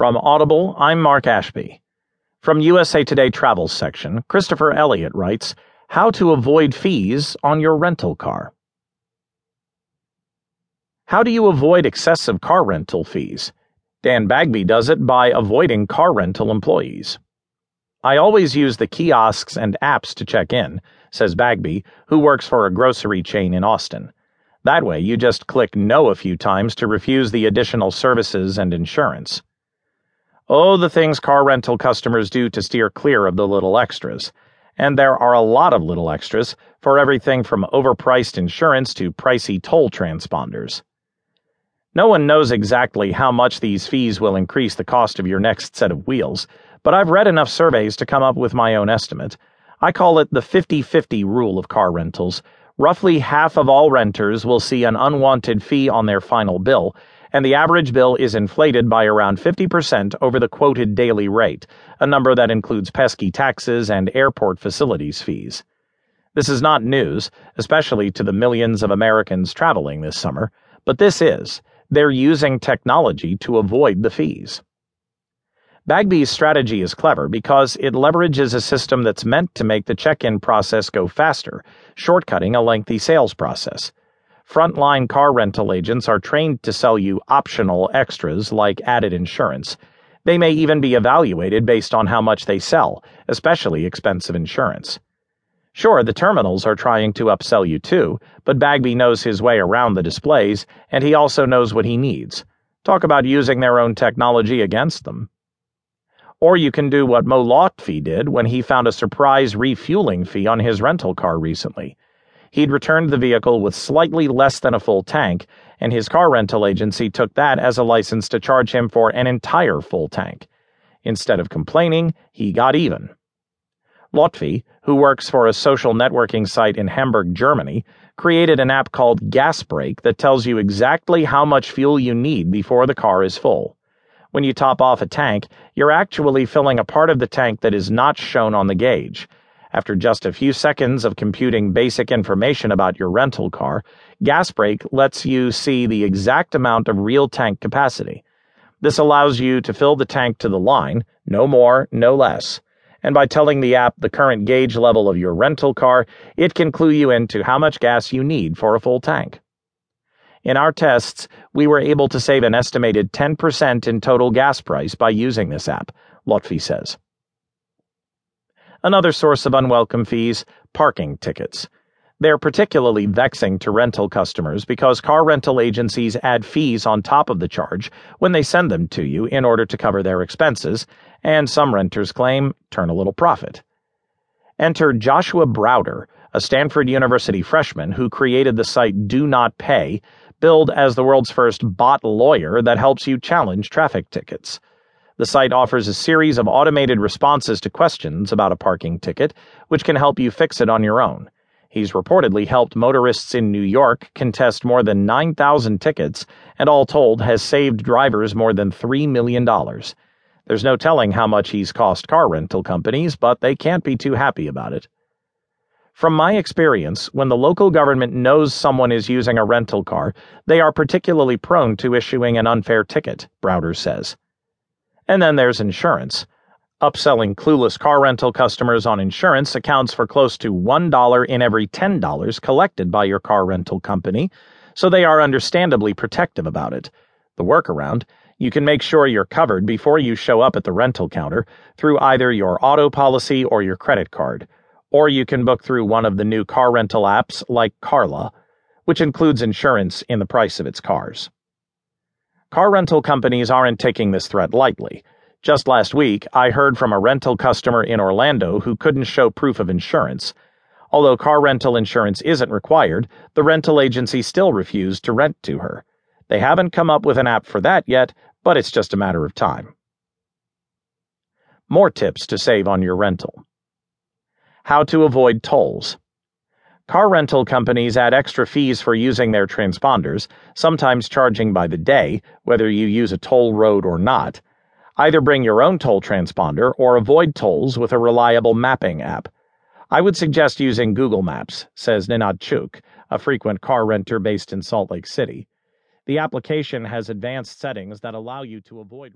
From Audible, I'm Mark Ashby. From USA Today Travel section, Christopher Elliott writes How to Avoid Fees on Your Rental Car. How do you avoid excessive car rental fees? Dan Bagby does it by avoiding car rental employees. I always use the kiosks and apps to check in, says Bagby, who works for a grocery chain in Austin. That way, you just click no a few times to refuse the additional services and insurance. Oh, the things car rental customers do to steer clear of the little extras. And there are a lot of little extras for everything from overpriced insurance to pricey toll transponders. No one knows exactly how much these fees will increase the cost of your next set of wheels, but I've read enough surveys to come up with my own estimate. I call it the 50 50 rule of car rentals. Roughly half of all renters will see an unwanted fee on their final bill, and the average bill is inflated by around 50% over the quoted daily rate, a number that includes pesky taxes and airport facilities fees. This is not news, especially to the millions of Americans traveling this summer, but this is. They're using technology to avoid the fees. Bagby's strategy is clever because it leverages a system that's meant to make the check in process go faster, shortcutting a lengthy sales process. Frontline car rental agents are trained to sell you optional extras like added insurance. They may even be evaluated based on how much they sell, especially expensive insurance. Sure, the terminals are trying to upsell you too, but Bagby knows his way around the displays, and he also knows what he needs. Talk about using their own technology against them. Or you can do what Mo Lotfi did when he found a surprise refueling fee on his rental car recently. He'd returned the vehicle with slightly less than a full tank, and his car rental agency took that as a license to charge him for an entire full tank. Instead of complaining, he got even. Lotfi, who works for a social networking site in Hamburg, Germany, created an app called Gas GasBreak that tells you exactly how much fuel you need before the car is full. When you top off a tank, you're actually filling a part of the tank that is not shown on the gauge after just a few seconds of computing basic information about your rental car, GasBreak lets you see the exact amount of real tank capacity. This allows you to fill the tank to the line, no more, no less. And by telling the app the current gauge level of your rental car, it can clue you into how much gas you need for a full tank. In our tests, we were able to save an estimated 10% in total gas price by using this app, Lotfi says. Another source of unwelcome fees parking tickets. They're particularly vexing to rental customers because car rental agencies add fees on top of the charge when they send them to you in order to cover their expenses, and some renters claim turn a little profit. Enter Joshua Browder, a Stanford University freshman who created the site Do Not Pay, billed as the world's first bot lawyer that helps you challenge traffic tickets. The site offers a series of automated responses to questions about a parking ticket, which can help you fix it on your own. He's reportedly helped motorists in New York contest more than 9,000 tickets, and all told has saved drivers more than $3 million. There's no telling how much he's cost car rental companies, but they can't be too happy about it. From my experience, when the local government knows someone is using a rental car, they are particularly prone to issuing an unfair ticket, Browder says. And then there's insurance. Upselling clueless car rental customers on insurance accounts for close to $1 in every $10 collected by your car rental company, so they are understandably protective about it. The workaround you can make sure you're covered before you show up at the rental counter through either your auto policy or your credit card, or you can book through one of the new car rental apps like Carla, which includes insurance in the price of its cars. Car rental companies aren't taking this threat lightly. Just last week, I heard from a rental customer in Orlando who couldn't show proof of insurance. Although car rental insurance isn't required, the rental agency still refused to rent to her. They haven't come up with an app for that yet, but it's just a matter of time. More tips to save on your rental. How to avoid tolls. Car rental companies add extra fees for using their transponders, sometimes charging by the day, whether you use a toll road or not. Either bring your own toll transponder or avoid tolls with a reliable mapping app. I would suggest using Google Maps, says Ninad Chuk, a frequent car renter based in Salt Lake City. The application has advanced settings that allow you to avoid